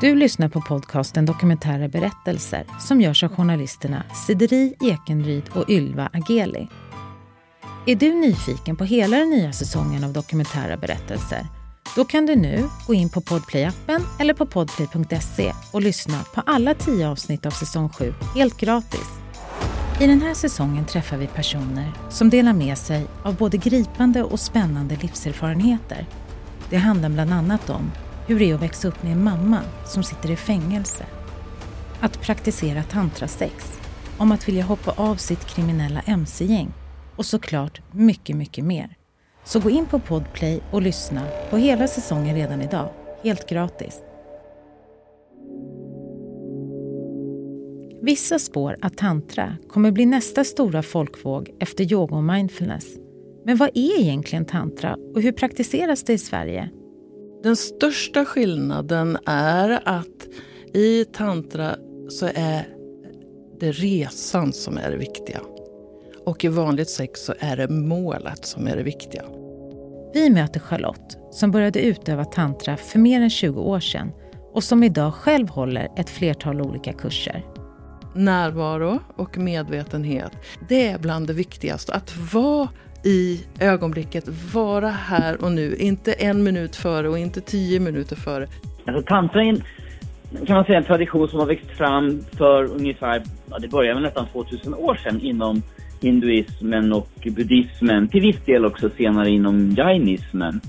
Du lyssnar på podcasten Dokumentära berättelser som görs av journalisterna Sideri Ekenryd och Ylva Ageli. Är du nyfiken på hela den nya säsongen av Dokumentära berättelser? Då kan du nu gå in på Podplay-appen eller på podplay.se och lyssna på alla tio avsnitt av säsong 7 helt gratis. I den här säsongen träffar vi personer som delar med sig av både gripande och spännande livserfarenheter. Det handlar bland annat om hur det är att växa upp med en mamma som sitter i fängelse. Att praktisera tantrasex, om att vilja hoppa av sitt kriminella mc-gäng och såklart mycket, mycket mer. Så gå in på Podplay och lyssna på hela säsongen redan idag, helt gratis. Vissa spår att tantra kommer bli nästa stora folkvåg efter yoga och mindfulness. Men vad är egentligen tantra och hur praktiseras det i Sverige? Den största skillnaden är att i tantra så är det resan som är det viktiga. Och i vanligt sex så är det målet som är det viktiga. Vi möter Charlotte som började utöva tantra för mer än 20 år sedan och som idag själv håller ett flertal olika kurser. Närvaro och medvetenhet, det är bland det viktigaste. Att vara i ögonblicket, vara här och nu. Inte en minut före och inte tio minuter före. Alltså tantra är en, kan man säga, en tradition som har växt fram för ungefär, ja, det började nästan 2000 år sedan inom hinduismen och buddhismen. Till viss del också senare inom jainismen.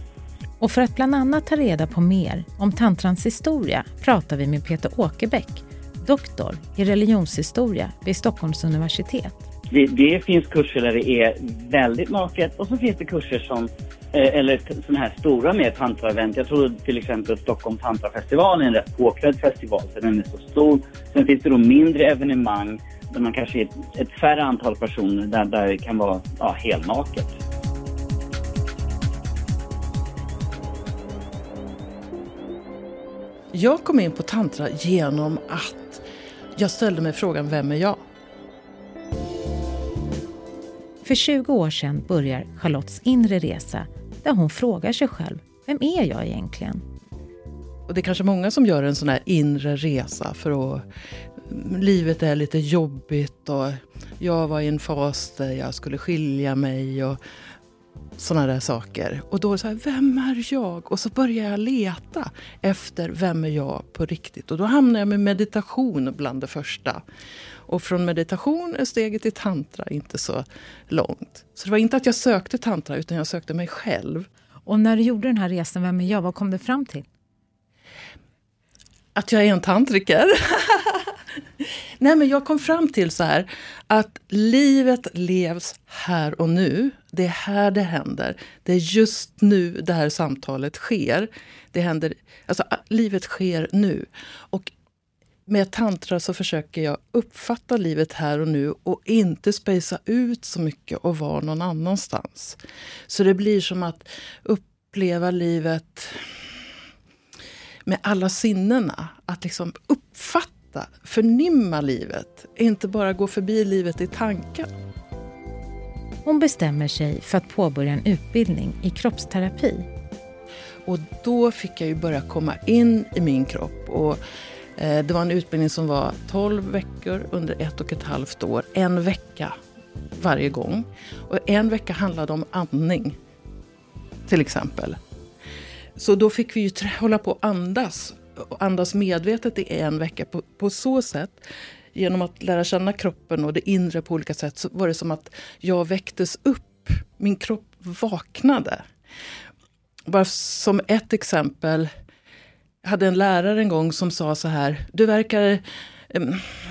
Och för att bland annat ta reda på mer om tantrans historia pratar vi med Peter Åkerbäck, doktor i religionshistoria vid Stockholms universitet. Det, det, finns kurser där det är väldigt naket och så finns det kurser som, eh, eller sådana här stora med tantraevent. Jag tror till exempel Stockholm tantrafestival är en rätt påklädd festival, så den är så stor. Sen finns det då mindre evenemang där man kanske är ett, ett färre antal personer där, där det kan vara ja, helnaket. Jag kom in på tantra genom att jag ställde mig frågan, vem är jag? För 20 år sedan börjar Charlottes inre resa där hon frågar sig själv, vem är jag egentligen? Och det är kanske många som gör en sån här inre resa för att mm, livet är lite jobbigt och jag var i en fas där jag skulle skilja mig och sådana där saker. Och då så här, vem är jag? Och så börjar jag leta efter vem är jag på riktigt. Och då hamnar jag med meditation bland det första. Och från meditation är steget till tantra inte så långt. Så det var inte att jag sökte tantra utan jag sökte mig själv. Och när du gjorde den här resan, Vem är jag? Vad kom du fram till? Att jag är en tantriker. Nej, men jag kom fram till så här att livet levs här och nu. Det är här det händer. Det är just nu det här samtalet sker. Det händer, alltså, livet sker nu. Och med tantra så försöker jag uppfatta livet här och nu och inte spacea ut så mycket och vara någon annanstans. Så det blir som att uppleva livet med alla sinnena. Att liksom uppfatta, förnimma livet. Inte bara gå förbi livet i tanken. Hon bestämmer sig för att påbörja en utbildning i kroppsterapi. Och då fick jag ju börja komma in i min kropp. Och Eh, det var en utbildning som var 12 veckor under ett och ett halvt år. En vecka varje gång. Och en vecka handlade om andning. Till exempel. Så då fick vi ju hålla på att andas. Och andas medvetet i en vecka. På, på så sätt, genom att lära känna kroppen och det inre på olika sätt, så var det som att jag väcktes upp. Min kropp vaknade. Bara som ett exempel hade en lärare en gång som sa så här, du verkar,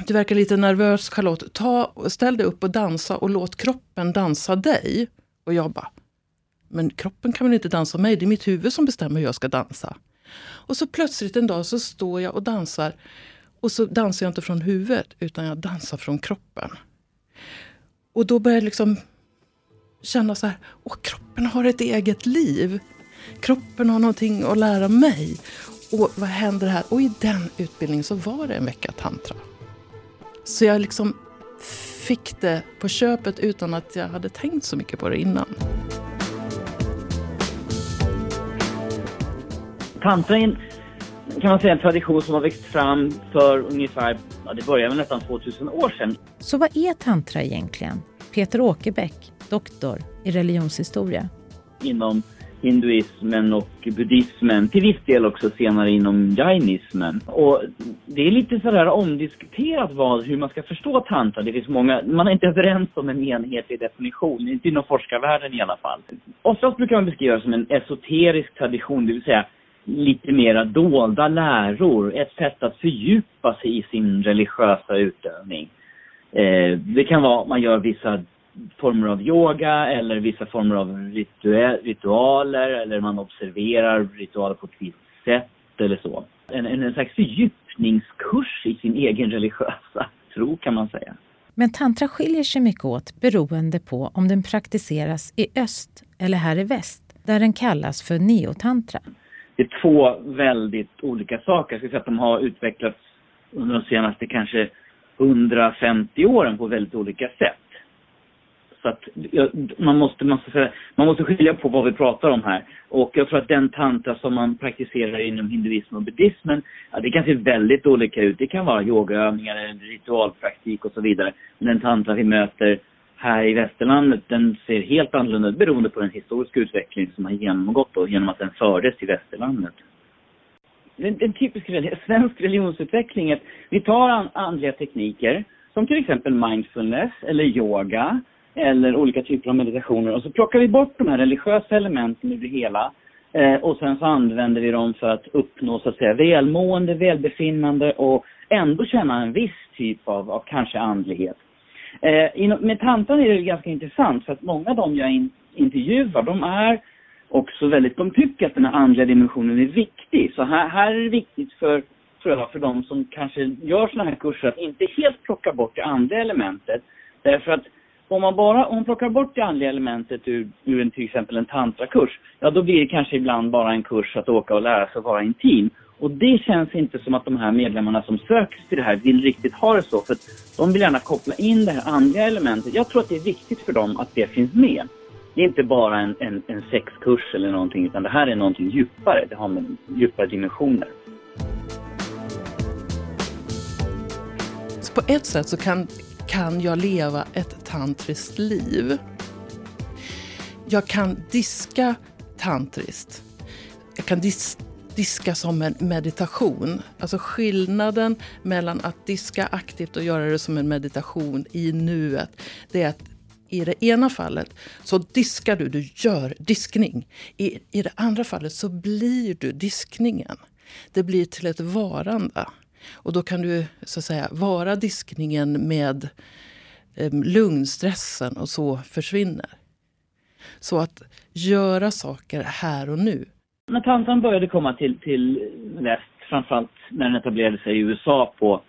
du verkar lite nervös Charlotte, Ta, ställ dig upp och dansa och låt kroppen dansa dig. Och jag bara, men kroppen kan väl inte dansa mig, det är mitt huvud som bestämmer hur jag ska dansa. Och så plötsligt en dag så står jag och dansar. Och så dansar jag inte från huvudet, utan jag dansar från kroppen. Och då börjar jag liksom känna så här, åh kroppen har ett eget liv. Kroppen har någonting att lära mig. Och vad händer här? Och i den utbildningen så var det en vecka tantra. Så jag liksom fick det på köpet utan att jag hade tänkt så mycket på det innan. Tantra är en, kan man säga en tradition som har växt fram för ungefär, ja, det började väl nästan 2000 år sedan. Så vad är tantra egentligen? Peter Åkerbäck, doktor i religionshistoria. Inom hinduismen och buddhismen, till viss del också senare inom jainismen. Och det är lite sådär omdiskuterat vad, hur man ska förstå tantra. Det finns många, man är inte överens om en enhetlig definition, inte inom forskarvärlden i alla fall. Oftast brukar man beskriva det som en esoterisk tradition, det vill säga lite mera dolda läror, ett sätt att fördjupa sig i sin religiösa utövning. Eh, det kan vara att man gör vissa former av yoga eller vissa former av ritualer eller man observerar ritualer på ett visst sätt eller så. En, en, slags fördjupningskurs i sin egen religiösa tro kan man säga. Men tantra skiljer sig mycket åt beroende på om den praktiseras i öst eller här i väst, där den kallas för neotantra. Det är två väldigt olika saker. Jag skulle säga att de har utvecklats under de senaste kanske 150 åren på väldigt olika sätt. Så att man måste, man, måste, man måste skilja på vad vi pratar om här. Och jag tror att den tantra som man praktiserar inom hinduismen och buddhismen, ja, det kan se väldigt olika ut. Det kan vara yogaövningar, ritualpraktik och så vidare. Men den tantra vi möter här i västerlandet, den ser helt annorlunda ut beroende på den historiska utveckling som har genomgått då, genom att den fördes till västerlandet. En, en typisk svensk religionsutveckling är att vi tar andliga tekniker som till exempel mindfulness eller yoga eller olika typer av meditationer. Och så plockar vi bort de här religiösa elementen ur det hela. Eh, och sen så använder vi dem för att uppnå så att säga välmående, välbefinnande och ändå känna en viss typ av, av kanske andlighet. Eh, med tantran är det ganska intressant för att många av dem jag in, intervjuar, de är också väldigt, de tycker att den här andliga dimensionen är viktig. Så här, här är det viktigt för, tror jag, för de som kanske gör sådana här kurser att inte helt plocka bort det andliga elementet. Därför att om man bara om man plockar bort det andliga elementet ur, ur en, till exempel en tantrakurs, ja då blir det kanske ibland bara en kurs att åka och lära sig att vara intim. Och det känns inte som att de här medlemmarna som söker till det här vill riktigt ha det så. För de vill gärna koppla in det här andliga elementet. Jag tror att det är viktigt för dem att det finns med. Det är inte bara en, en, en sexkurs eller någonting, utan det här är någonting djupare. Det har med djupare dimensioner. Så på ett sätt så kan kan jag leva ett tantriskt liv? Jag kan diska tantriskt. Jag kan dis diska som en meditation. Alltså skillnaden mellan att diska aktivt och göra det som en meditation i nuet, det är att i det ena fallet så diskar du, du gör diskning. I, I det andra fallet så blir du diskningen. Det blir till ett varande. Och då kan du så att säga vara diskningen med eh, lugnstressen och så försvinner. Så att göra saker här och nu. När tantan började komma till, till väst, framförallt när den etablerade sig i USA på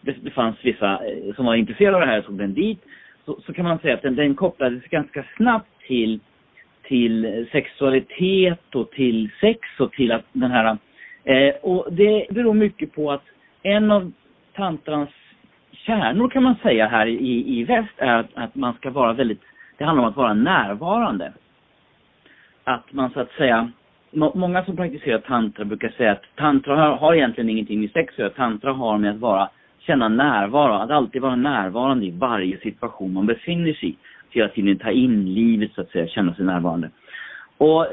det, det fanns vissa eh, som var intresserade av det här som den dit. Så, så kan man säga att den, den kopplades ganska snabbt till, till sexualitet och till sex och till att den här Eh, och det beror mycket på att en av tantrans kärnor kan man säga här i, i väst är att, att man ska vara väldigt, det handlar om att vara närvarande. Att man så att säga, må, många som praktiserar tantra brukar säga att tantra har, har egentligen ingenting med sex att göra. Tantra har med att vara, känna närvaro, att alltid vara närvarande i varje situation man befinner sig i. Att hela tiden ta in livet så att säga, känna sig närvarande. Och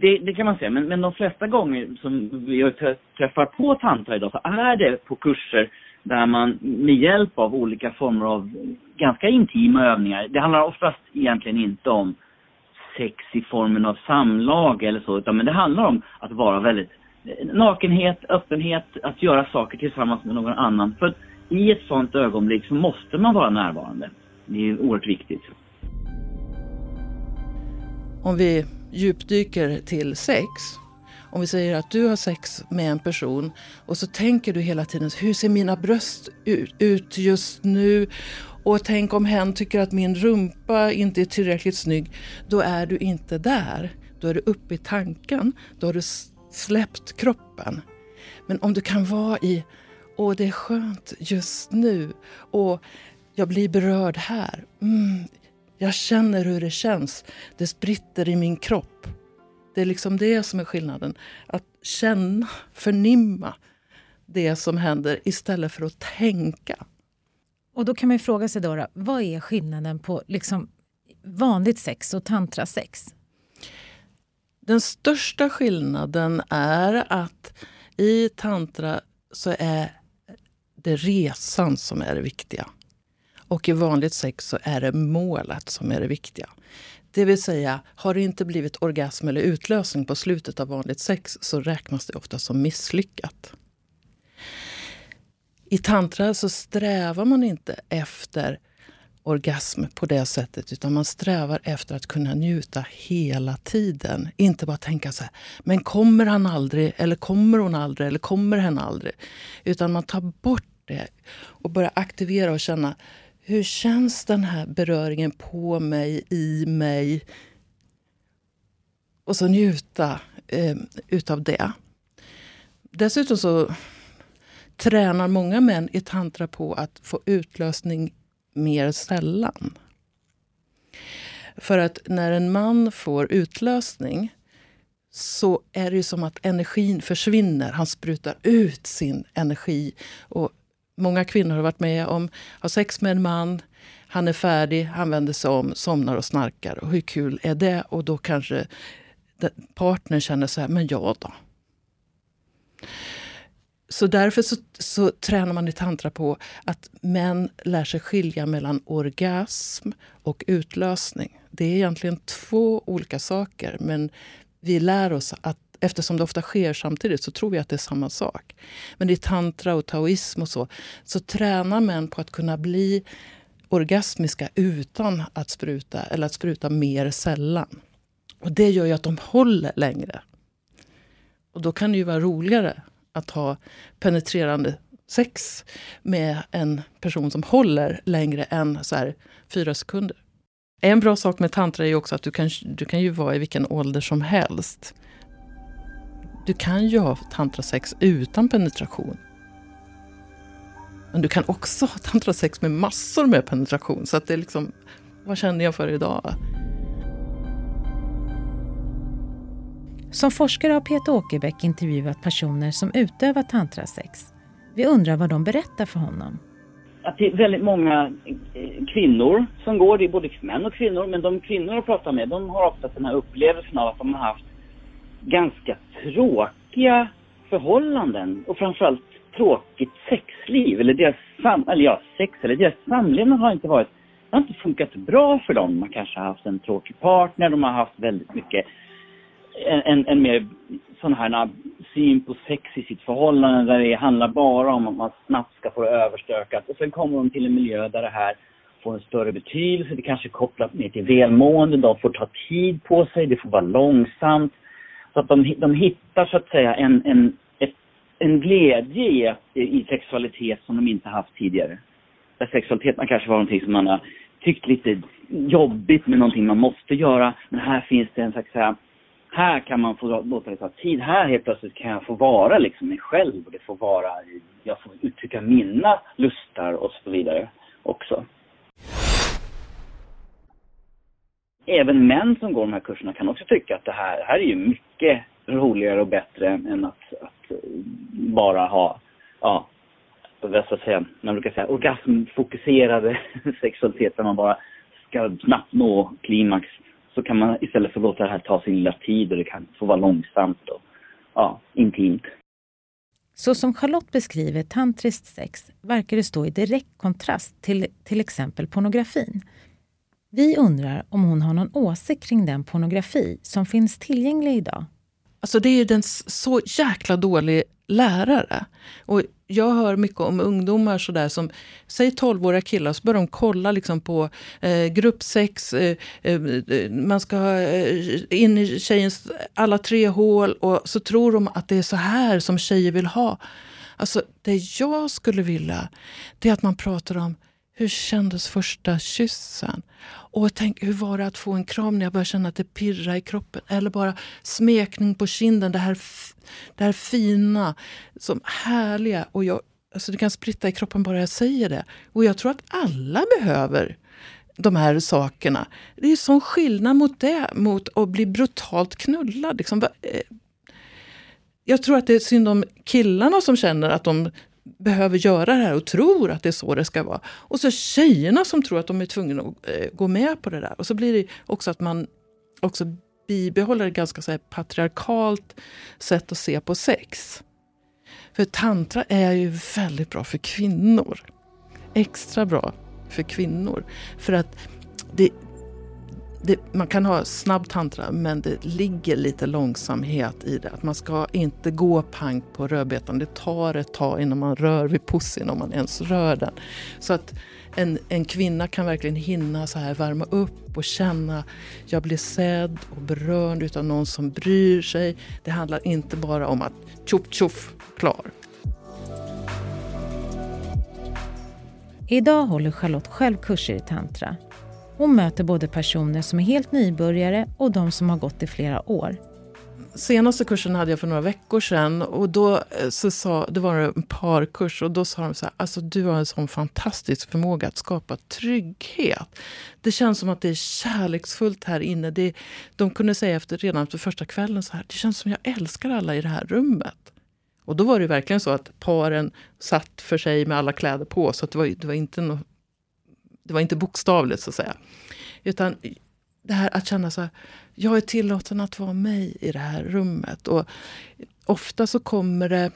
det, det, kan man säga, men, men de flesta gånger som vi träffar på tantra idag så är det på kurser där man med hjälp av olika former av ganska intima övningar, det handlar oftast egentligen inte om sex i formen av samlag eller så, utan men det handlar om att vara väldigt eh, nakenhet, öppenhet, att göra saker tillsammans med någon annan. För att i ett sånt ögonblick så måste man vara närvarande. Det är oerhört viktigt om vi djupdyker till sex. Om vi säger att du har sex med en person och så tänker du hela tiden, hur ser mina bröst ut just nu? Och tänk om hen tycker att min rumpa inte är tillräckligt snygg. Då är du inte där. Då är du uppe i tanken. Då har du släppt kroppen. Men om du kan vara i, åh det är skönt just nu. Och jag blir berörd här. Mm, jag känner hur det känns. Det spritter i min kropp. Det är liksom det som är skillnaden. Att känna, förnimma det som händer istället för att tänka. Och då kan man fråga sig då, vad är skillnaden på liksom vanligt sex och tantrasex? Den största skillnaden är att i tantra så är det resan som är det viktiga. Och i vanligt sex så är det målet som är det viktiga. Det vill säga, har det inte blivit orgasm eller utlösning på slutet av vanligt sex så räknas det ofta som misslyckat. I tantra så strävar man inte efter orgasm på det sättet. Utan man strävar efter att kunna njuta hela tiden. Inte bara tänka så här, men kommer han aldrig? Eller kommer hon aldrig? Eller kommer hen aldrig? Utan man tar bort det och börjar aktivera och känna hur känns den här beröringen på mig, i mig? Och så njuta eh, utav det. Dessutom så tränar många män i tantra på att få utlösning mer sällan. För att när en man får utlösning så är det som att energin försvinner. Han sprutar ut sin energi. Och många kvinnor har varit med om har sex med en man. Han är färdig, han vänder sig om, somnar och snarkar. Och hur kul är det? Och då kanske partnern känner så här, men jag då? Så därför så, så, tränar man i tantra på att män lär sig skilja mellan orgasm och utlösning. Det är egentligen två olika saker, men vi lär oss att eftersom det ofta sker samtidigt så tror vi att det är samma sak. Men i tantra och taoism och så, så tränar män på att kunna bli orgasmiska utan att spruta, eller att spruta mer sällan. Och det gör ju att de håller längre. Och då kan det ju vara roligare att ha penetrerande sex med en person som håller längre än så här, fyra sekunder. En bra sak med tantra är också att du kan, du kan ju vara i vilken ålder som helst. Du kan ju ha tantrasex utan penetration. Men du kan också ha tantrasex med massor med penetration. Så att det är liksom, vad känner jag för idag? Som forskare har Peter Åkerbäck intervjuat personer som utövar tantrasex. Vi undrar vad de berättar för honom. Att det är väldigt många eh, kvinnor som går, det är både män och kvinnor, men de kvinnor jag pratar med, de har ofta den här upplevelsen av att de har haft ganska tråkiga förhållanden och framförallt tråkigt sexliv. Eller deras, sam eller ja, sex, eller deras samlevnad har inte varit, det har inte funkat bra för dem. Man kanske har haft en tråkig partner, de har haft väldigt mycket en, en mer sån här syn på sex i sitt förhållande där det handlar bara om att man snabbt ska få det överstökat. Och sen kommer de till en miljö där det här får en större betydelse. Det kanske är kopplat ner till välmående. De får ta tid på sig. Det får vara långsamt. Så att de, de hittar så att säga en, en, ett, en glädje i, i sexualitet som de inte haft tidigare. Där sexualiteten kanske var någonting som man har tyckt lite jobbigt med någonting man måste göra. Men här finns det en slags här kan man få låta det ta tid. Här helt plötsligt kan jag få vara liksom mig själv och det får vara, jag får uttrycka mina lustar och så vidare också. Även män som går de här kurserna kan också tycka att det här, det här är ju mycket roligare och bättre än att, att eh, bara ha, ja, vad ska jag säga, man brukar säga orgasmfokuserade sexualitet där man bara ska snabbt nå klimax så kan man istället få låta det här ta sin lilla tid och det kan få vara långsamt och ja, intimt. Så som Charlotte beskriver tantriskt sex verkar det stå i direkt kontrast till till exempel pornografin. Vi undrar om hon har någon åsikt kring den pornografi som finns tillgänglig idag. Alltså det är ju en så jäkla dålig lärare. Och jag hör mycket om ungdomar sådär som, säg 12-åriga killar, så börjar de kolla liksom på eh, gruppsex, eh, eh, eh, man ska eh, in i tjejens alla tre hål och så tror de att det är så här som tjejer vill ha. Alltså det jag skulle vilja, det är att man pratar om hur kändes första kyssen? Och tänk, hur var det att få en kram när jag började känna att det pirrade i kroppen? Eller bara smekning på kinden, det här, det här fina, som härliga. Och jag, alltså det kan spritta i kroppen bara jag säger det. Och jag tror att alla behöver de här sakerna. Det är sån skillnad mot det, mot att bli brutalt knullad. Liksom. Eh, jag tror att det är synd om killarna som känner att de behöver göra det här och tror att det är så det ska vara. Och så tjejerna som tror att de är tvungna att eh, gå med på det där. Och så blir det också att man också bibehåller ett ganska så här, patriarkalt sätt att se på sex. För tantra är ju väldigt bra för kvinnor. Extra bra för kvinnor. För att det, det, man kan ha snabb tantra men det ligger lite långsamhet i det. Att man ska inte gå pang på rödbetan. Det tar ett tag innan man rör vid pussin om man ens rör den. Så att en, en kvinna kan verkligen hinna så här värma upp och känna jag blir sedd och berörd av någon som bryr sig. Det handlar inte bara om att tjoff tjoff, klar. Idag håller Charlotte själv kurser i tantra. Hon möter både personer som är helt nybörjare och de som har gått i flera år. Senaste kursen hade jag för några veckor sedan och då eh, så sa, det var en parkurs och då sa de så här, alltså du har en sån fantastisk förmåga att skapa trygghet. Det känns som att det är kärleksfullt här inne. Det, de kunde säga efter, redan efter första kvällen så här, det känns som jag älskar alla i det här rummet. Och då var det verkligen så att paren satt för sig med alla kläder på, så det, var, det, var inte något det var inte bokstavligt så att säga. Utan det här att känna så här, jag är tillåten att vara mig i det här rummet. Och ofta så kommer det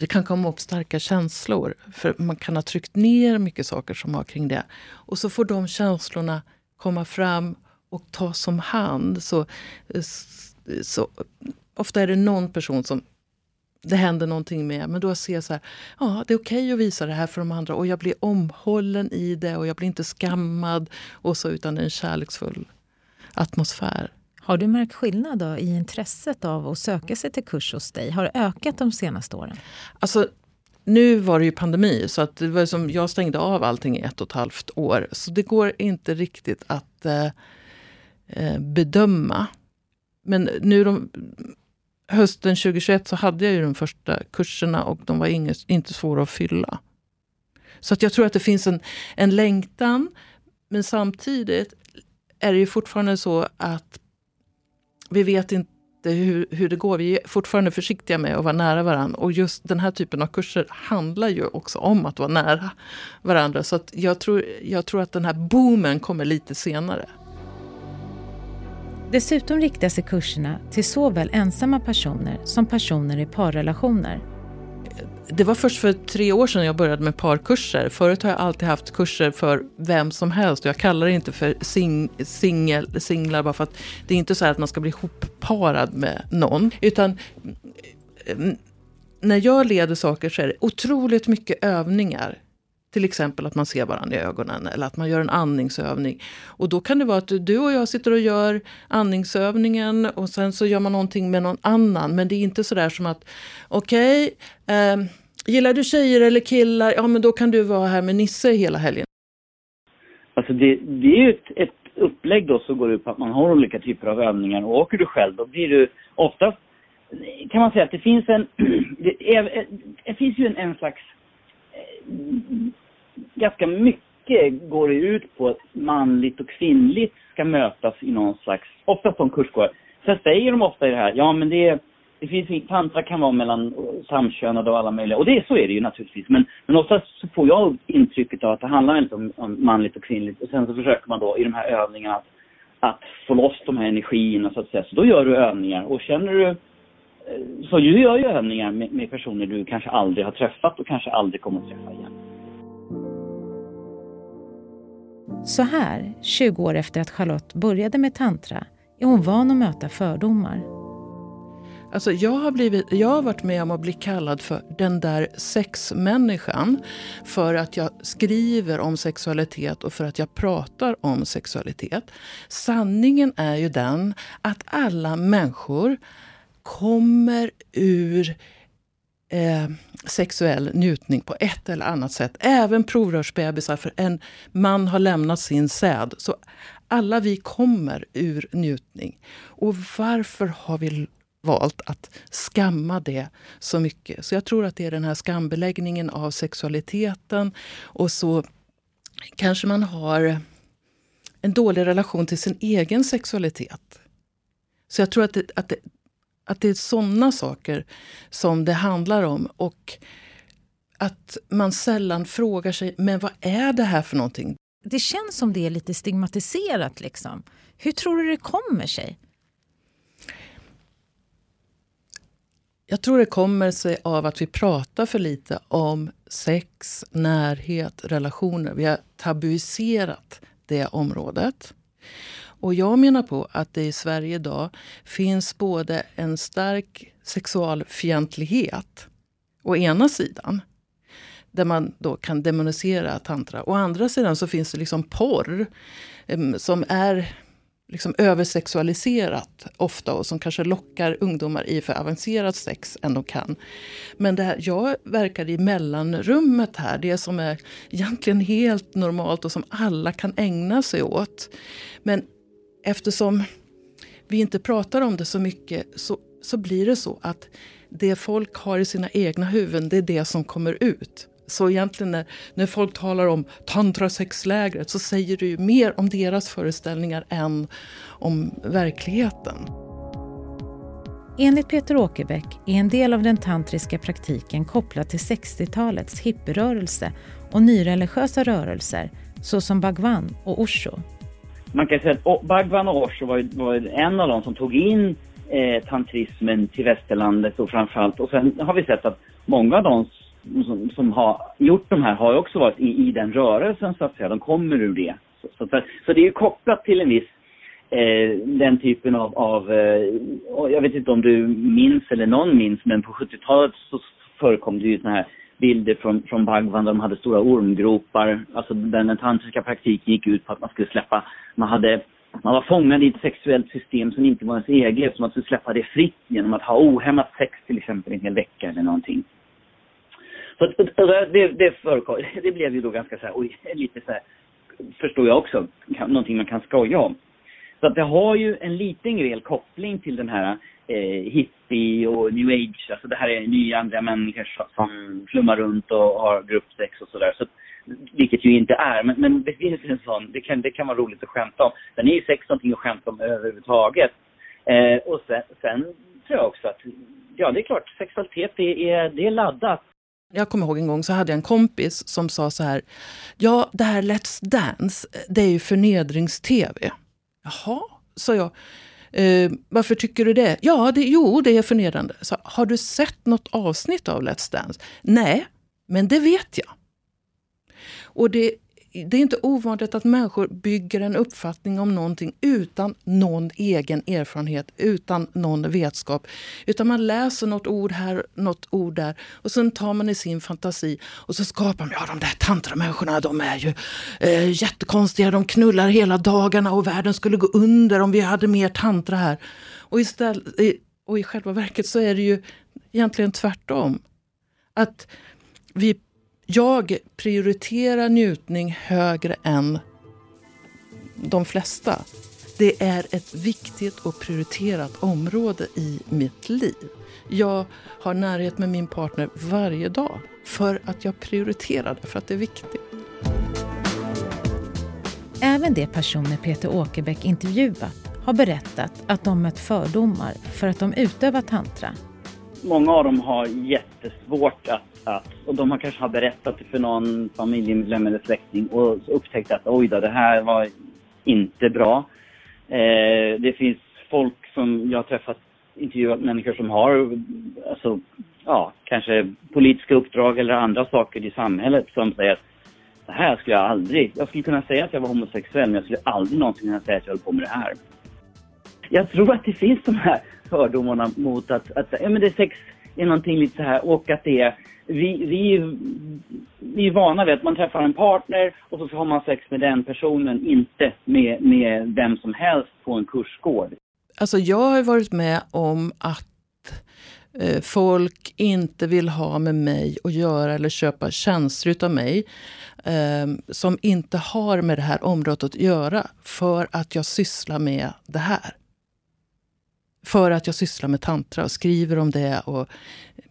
det kan komma upp starka känslor. För man kan ha tryckt ner mycket saker som har kring det. Och så får de känslorna komma fram och tas om hand. Så, så, ofta är det någon person som det händer någonting med. Men då ser jag så här, ja det är okej okay att visa det här för de andra och jag blir omhållen i det och jag blir inte skammad. och så Utan en kärleksfull atmosfär. Har du märkt skillnad då i intresset av att söka sig till kurs hos dig? Har det ökat de senaste åren? Alltså, nu var det ju pandemi, så att det var som jag stängde av allting i ett och ett halvt år. Så det går inte riktigt att eh, eh bedöma. Men nu de, hösten 2021 så hade jag ju de första kurserna och de var inget, inte svåra att fylla. Så att jag tror att det finns en, en längtan. Men samtidigt är det ju fortfarande så att vi vet inte hur, hur det går. Vi är fortfarande försiktiga med att vara nära varandra. Och just den här typen av kurser handlar ju också om att vara nära varandra. Så att jag, tror, jag tror att den här boomen kommer lite senare. Dessutom riktar sig kurserna till såväl ensamma personer som personer i parrelationer. Det var först för tre år sedan jag började med parkurser. Förut har jag alltid haft kurser för vem som helst. Jag kallar det inte för sing, singel, singlar bara för att det är inte så att man ska bli hopparad med någon. Utan mm, mm, när jag leder saker så är det otroligt mycket övningar till exempel att man ser varandra i ögonen eller att man gör en andningsövning. Och då kan det vara att du och jag sitter och gör andningsövningen och sen så gör man någonting med någon annan. Men det är inte sådär som att okej, okay, eh, gillar du tjejer eller killar? Ja men då kan du vara här med Nisse hela helgen. Alltså det, det är ju ett, ett upplägg då som går ut på att man har olika typer av övningar och åker du själv då blir du oftast kan man säga att det finns en, det, är, det finns ju en, en slags eh, ganska mycket går det ut på att manligt och kvinnligt ska mötas i någon slags, ofta på en kursgård. Sen säger de ofta i det här, ja men det, det finns, tantra kan vara mellan samkönade och alla möjliga, och det, så är det ju naturligtvis. Men, men oftast så får jag intrycket av att det handlar väldigt om, om manligt och kvinnligt och sen så försöker man då i de här övningarna att, att få loss de här energierna så att säga. Så då gör du övningar och känner du eh, så du gör ju övningar med, med personer du kanske aldrig har träffat och kanske aldrig kommer att träffa igen. Så här, 20 år efter att Charlotte började med tantra, är hon van att möta fördomar. Alltså jag, har blivit, jag har varit med om att bli kallad för den där sexmänniskan för att jag skriver om sexualitet och för att jag pratar om sexualitet. Sanningen är ju den att alla människor kommer ur eh, sexuell njutning på ett eller annat sätt. Även provrörsbebisar, för en man har lämnat sin säd. Så alla vi kommer ur njutning. Och varför har vi valt att skamma det så mycket? Så jag tror att det är den här skambeläggningen av sexualiteten. Och så kanske man har en dålig relation till sin egen sexualitet. Så jag tror att det, att det, att det är såna saker som det handlar om. Och att man sällan frågar sig, men vad är det här för någonting? Det känns som det är lite stigmatiserat. liksom. Hur tror du det kommer sig? Jag tror det kommer sig av att vi pratar för lite om sex, närhet, relationer. Vi har tabuiserat det området. Och jag menar på att det i Sverige idag finns både en stark sexualfientlighet å ena sidan där man då kan demonisera tantra. Å andra sidan så finns det liksom porr som är liksom översexualiserat ofta och som kanske lockar ungdomar i för avancerat sex än de kan. Men det här, jag verkar i mellanrummet här, det som är egentligen helt normalt och som alla kan ägna sig åt. Men eftersom vi inte pratar om det så mycket så, så blir det så att det folk har i sina egna huvuden, det är det som kommer ut. Så egentligen när, när folk talar om tantrasexlägret så säger det ju mer om deras föreställningar än om verkligheten. Enligt Peter Åkerbäck är en del av den tantriska praktiken kopplad till 60-talets hippierörelse och nyreligiösa rörelser såsom Bhagwan och Osho. Man kan säga att Bhagwan och Osho var, var en av de som tog in eh, tantrismen till västerlandet och framförallt. Och sen har vi sett att många av de som, som har gjort de här har också varit i, i den rörelsen så att säga. De kommer ur det. Så, så, så det är ju kopplat till en viss eh, den typen av, av eh, jag vet inte om du minns eller någon minns, men på 70-talet så förekom det ju såna här bilder från, från Bhagwan där de hade stora ormgropar. Alltså den, den tantriska praktiken gick ut på att man skulle släppa, man hade man var fångad i ett sexuellt system som inte var ens eget, så man skulle släppa det fritt genom att ha ohämmat sex till exempel en hel vecka eller någonting. Så det, det, förekom, det blev ju då ganska så här, oj, lite så här, förstår jag också, någonting man kan skoja om. Så att det har ju en liten grej koppling till den här eh, hippie och new age, alltså det här är nya andra människor som flummar runt och har gruppsex och sådär. Så, vilket ju inte är, men, men det finns en sån, det kan, det kan vara roligt att skämta om. Sen är ju sex någonting att skämta om överhuvudtaget. Eh, och sen, sen tror jag också att, ja det är klart, sexualitet det är, det är laddat. Jag kommer ihåg en gång så hade jag en kompis som sa så här. Ja, det här Let's Dance, det är ju förnedrings-tv. Jaha, sa jag. Eh, varför tycker du det? Ja, det, jo, det är förnedrande. Så, har du sett något avsnitt av Let's Dance? Nej, men det vet jag. Och det det är inte ovanligt att människor bygger en uppfattning om någonting utan någon egen erfarenhet, utan någon vetskap. Utan man läser något ord här, något ord där och sen tar man i sin fantasi och så skapar man, ja de där tantramänniskorna de är ju eh, jättekonstiga, de knullar hela dagarna och världen skulle gå under om vi hade mer tantra här. Och, istället, och i själva verket så är det ju egentligen tvärtom. Att vi jag prioriterar njutning högre än de flesta. Det är ett viktigt och prioriterat område i mitt liv. Jag har närhet med min partner varje dag för att jag prioriterar det, för att det är viktigt. Även de personer Peter Åkerbäck intervjuat har berättat att de mött fördomar för att de utövar tantra. Många av dem har jättesvårt att att, och de har kanske har berättat det för någon familjemedlem eller släkting och upptäckt att oj då, det här var inte bra. Eh, det finns folk som jag har träffat, intervjuat människor som har, alltså, ja, kanske politiska uppdrag eller andra saker i samhället som säger att det här skulle jag aldrig, jag skulle kunna säga att jag var homosexuell men jag skulle aldrig någonsin kunna säga att jag höll på med det här. Jag tror att det finns de här fördomarna mot att, att ja, men det är sex är någonting lite så här och att det är vi, vi, vi är vana vid att man träffar en partner och så har man sex med den personen, inte med, med vem som helst på en kursgård. Alltså jag har varit med om att eh, folk inte vill ha med mig att göra eller köpa tjänster utav mig eh, som inte har med det här området att göra för att jag sysslar med det här. För att jag sysslar med tantra och skriver om det och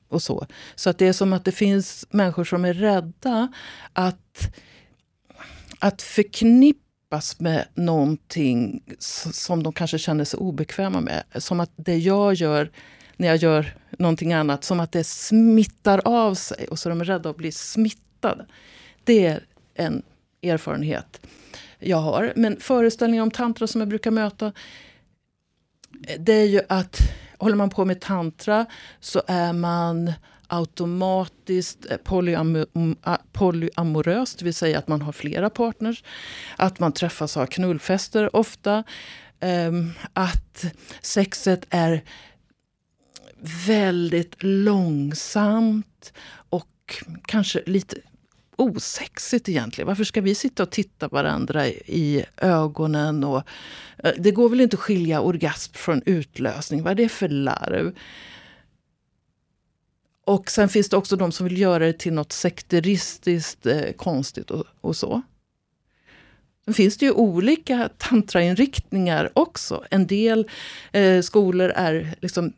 och så. Så att det är som att det finns människor som är rädda att, att förknippas med någonting som de kanske känner sig obekväma med. Som att det jag gör när jag gör någonting annat. Som att det smittar av sig och så är de rädda att bli smittade. Det är en erfarenhet jag har. Men föreställningar om tantra som jag brukar möta det är ju att håller man på med tantra så är man automatiskt polyam polyamorös, det vill säga att man har flera partners. Att man träffas och har knullfester ofta. Ehm, att sexet är väldigt långsamt och kanske lite osexigt egentligen. Varför ska vi sitta och titta varandra i ögonen? Och, eh, det går väl inte att skilja orgasm från utlösning? Vad är det för larv? Och sen finns det också de som vill göra det till något sekteristiskt eh, konstigt och, och, så. Sen finns det ju olika tantrainriktningar också. En del eh, skolor är liksom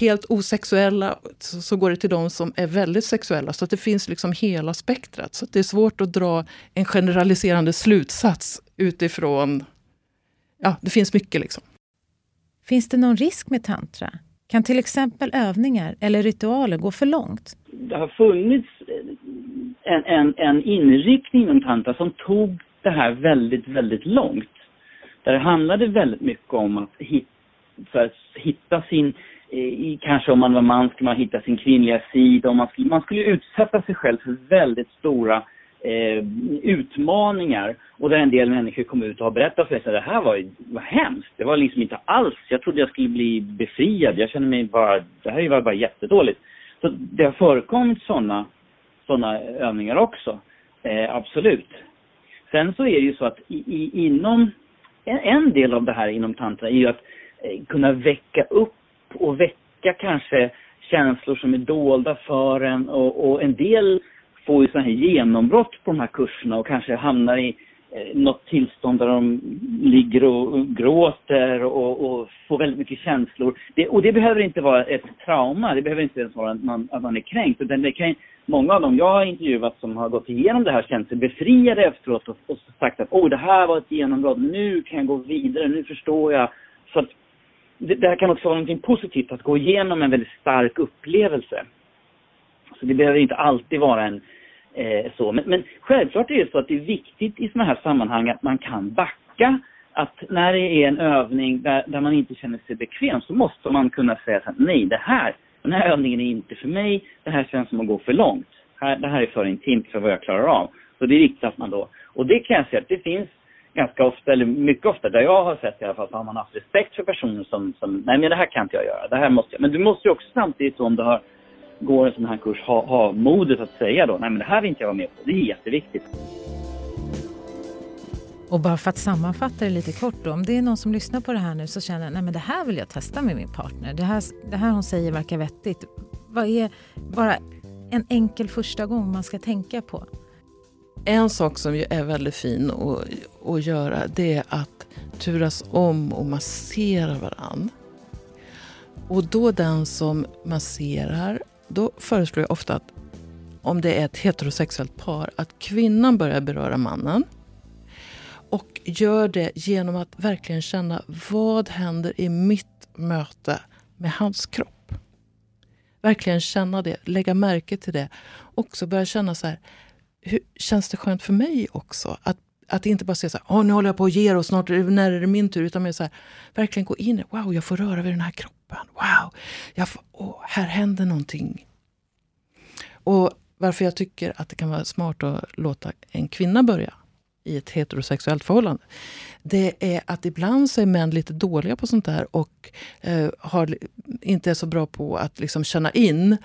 helt osexuella så, så, går det till de som är väldigt sexuella. Så att det finns liksom hela spektrat. Så det är svårt att dra en generaliserande slutsats utifrån... Ja, det finns mycket liksom. Finns det någon risk med tantra? Kan till exempel övningar eller ritualer gå för långt? Det har funnits en, en, en inriktning inom tantra som tog det här väldigt, väldigt långt. Där det handlade väldigt mycket om att hitta, hitta sin i, kanske om man var man skulle man hitta sin kvinnliga sida. Och man, skulle, man skulle utsätta sig själv för väldigt stora eh, utmaningar. Och där en del människor kom ut och har berättat för mig att det här var, var hemskt. Det var liksom inte alls, jag trodde jag skulle bli befriad. Jag kände mig bara, det här var bara jättedåligt. Så det har förekommit sådana såna övningar också. Eh, absolut. Sen så är det ju så att i, i, inom, en, en del av det här inom tantra är ju att eh, kunna väcka upp och väcka kanske känslor som är dolda för en och, och en del får ju sådana här genombrott på de här kurserna och kanske hamnar i eh, något tillstånd där de ligger och gråter och, och får väldigt mycket känslor. Det, och det behöver inte vara ett trauma, det behöver inte ens vara att man, att man är kränkt. Utan det kan, många av dem jag har intervjuat som har gått igenom det här känt sig befriade efteråt och, och sagt att oh, det här var ett genombrott, nu kan jag gå vidare, nu förstår jag. Så att det, det här kan också vara något positivt, att gå igenom en väldigt stark upplevelse. Så det behöver inte alltid vara en eh, så. Men, men självklart är det så att det är viktigt i sådana här sammanhang att man kan backa. Att när det är en övning där, där man inte känner sig bekväm så måste man kunna säga att nej, det här, den här övningen är inte för mig. Det här känns som att gå för långt. det här är för intimt för vad jag klarar av. Så det är viktigt att man då, och det kan jag säga att det finns ganska ofta, eller mycket ofta, där jag har sett i alla fall, så har man haft respekt för personer som, som nej men det här kan inte jag göra, det här måste jag. Men du måste ju också samtidigt, om du har, går en sån här kurs, ha, ha modet att säga då, nej men det här vill inte jag vara med på. Det är jätteviktigt. Och bara för att sammanfatta det lite kort då, om det är någon som lyssnar på det här nu så känner nej men det här vill jag testa med min partner. Det här, det här hon säger verkar vettigt. Vad är bara en enkel första gång man ska tänka på? En sak som ju är väldigt fin att, att göra det är att turas om och massera varann. Och då den som masserar, då föreslår jag ofta att om det är ett heterosexuellt par, att kvinnan börjar beröra mannen. Och gör det genom att verkligen känna vad händer i mitt möte med hans kropp. Verkligen känna det, lägga märke till det. Också börja känna så här, hur, känns det skönt för mig också? Att, att inte bara säga så här, nu håller jag på att ge och snart när är det min tur. Utan mer så här, verkligen gå in wow, jag får röra vid den här kroppen. Wow, jag får, oh, här händer någonting. Och varför jag tycker att det kan vara smart att låta en kvinna börja i ett heterosexuellt förhållande. Det är att ibland så är män lite dåliga på sånt där och eh, har, inte är så bra på att liksom känna in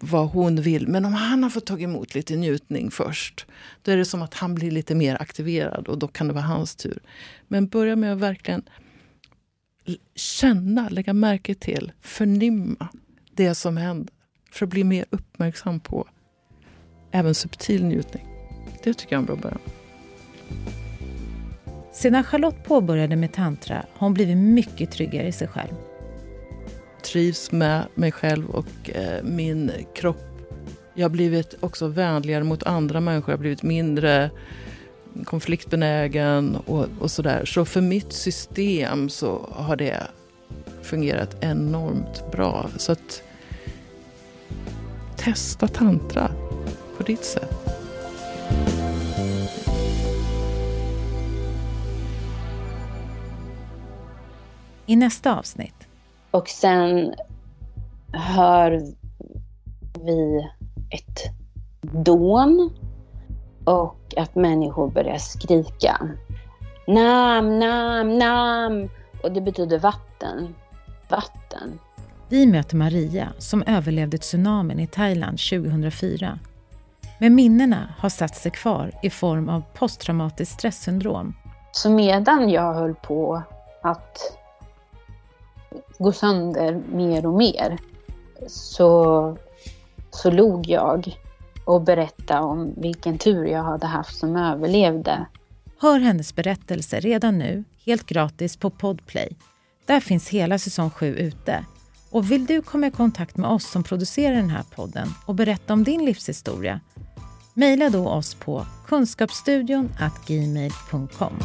vad hon vill. Men om han har fått ta emot lite njutning först, då är det som att han blir lite mer aktiverad och då kan det vara hans tur. Men börja med att verkligen känna, lägga märke till, förnimma det som händer. För att bli mer uppmärksam på även subtil njutning. Det tycker jag är en bra början. Sedan Charlotte påbörjade med tantra har hon blivit mycket tryggare i sig själv. Trivs med mig själv och eh, min kropp. Jag har blivit också vänligare mot andra människor. Jag har blivit mindre konfliktbenägen och, och sådär. Så för mitt system så har det fungerat enormt bra. Så att testa tantra på ditt sätt. I nästa avsnitt. Och sen hör vi ett dån och att människor börjar skrika. Nam, nam, nam. Och det betyder vatten. Vatten. Vi möter Maria som överlevde tsunamin i Thailand 2004. Men minnena har satt sig kvar i form av posttraumatiskt stresssyndrom. Så medan jag höll på att gå sönder mer och mer så, så log jag och berättade om vilken tur jag hade haft som överlevde. Hör hennes berättelse redan nu, helt gratis på Podplay. Där finns hela säsong 7 ute. Och vill du komma i kontakt med oss som producerar den här podden och berätta om din livshistoria? Mejla då oss på kunskapsstudion gmail.com.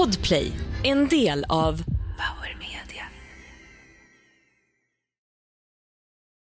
Podplay, en del av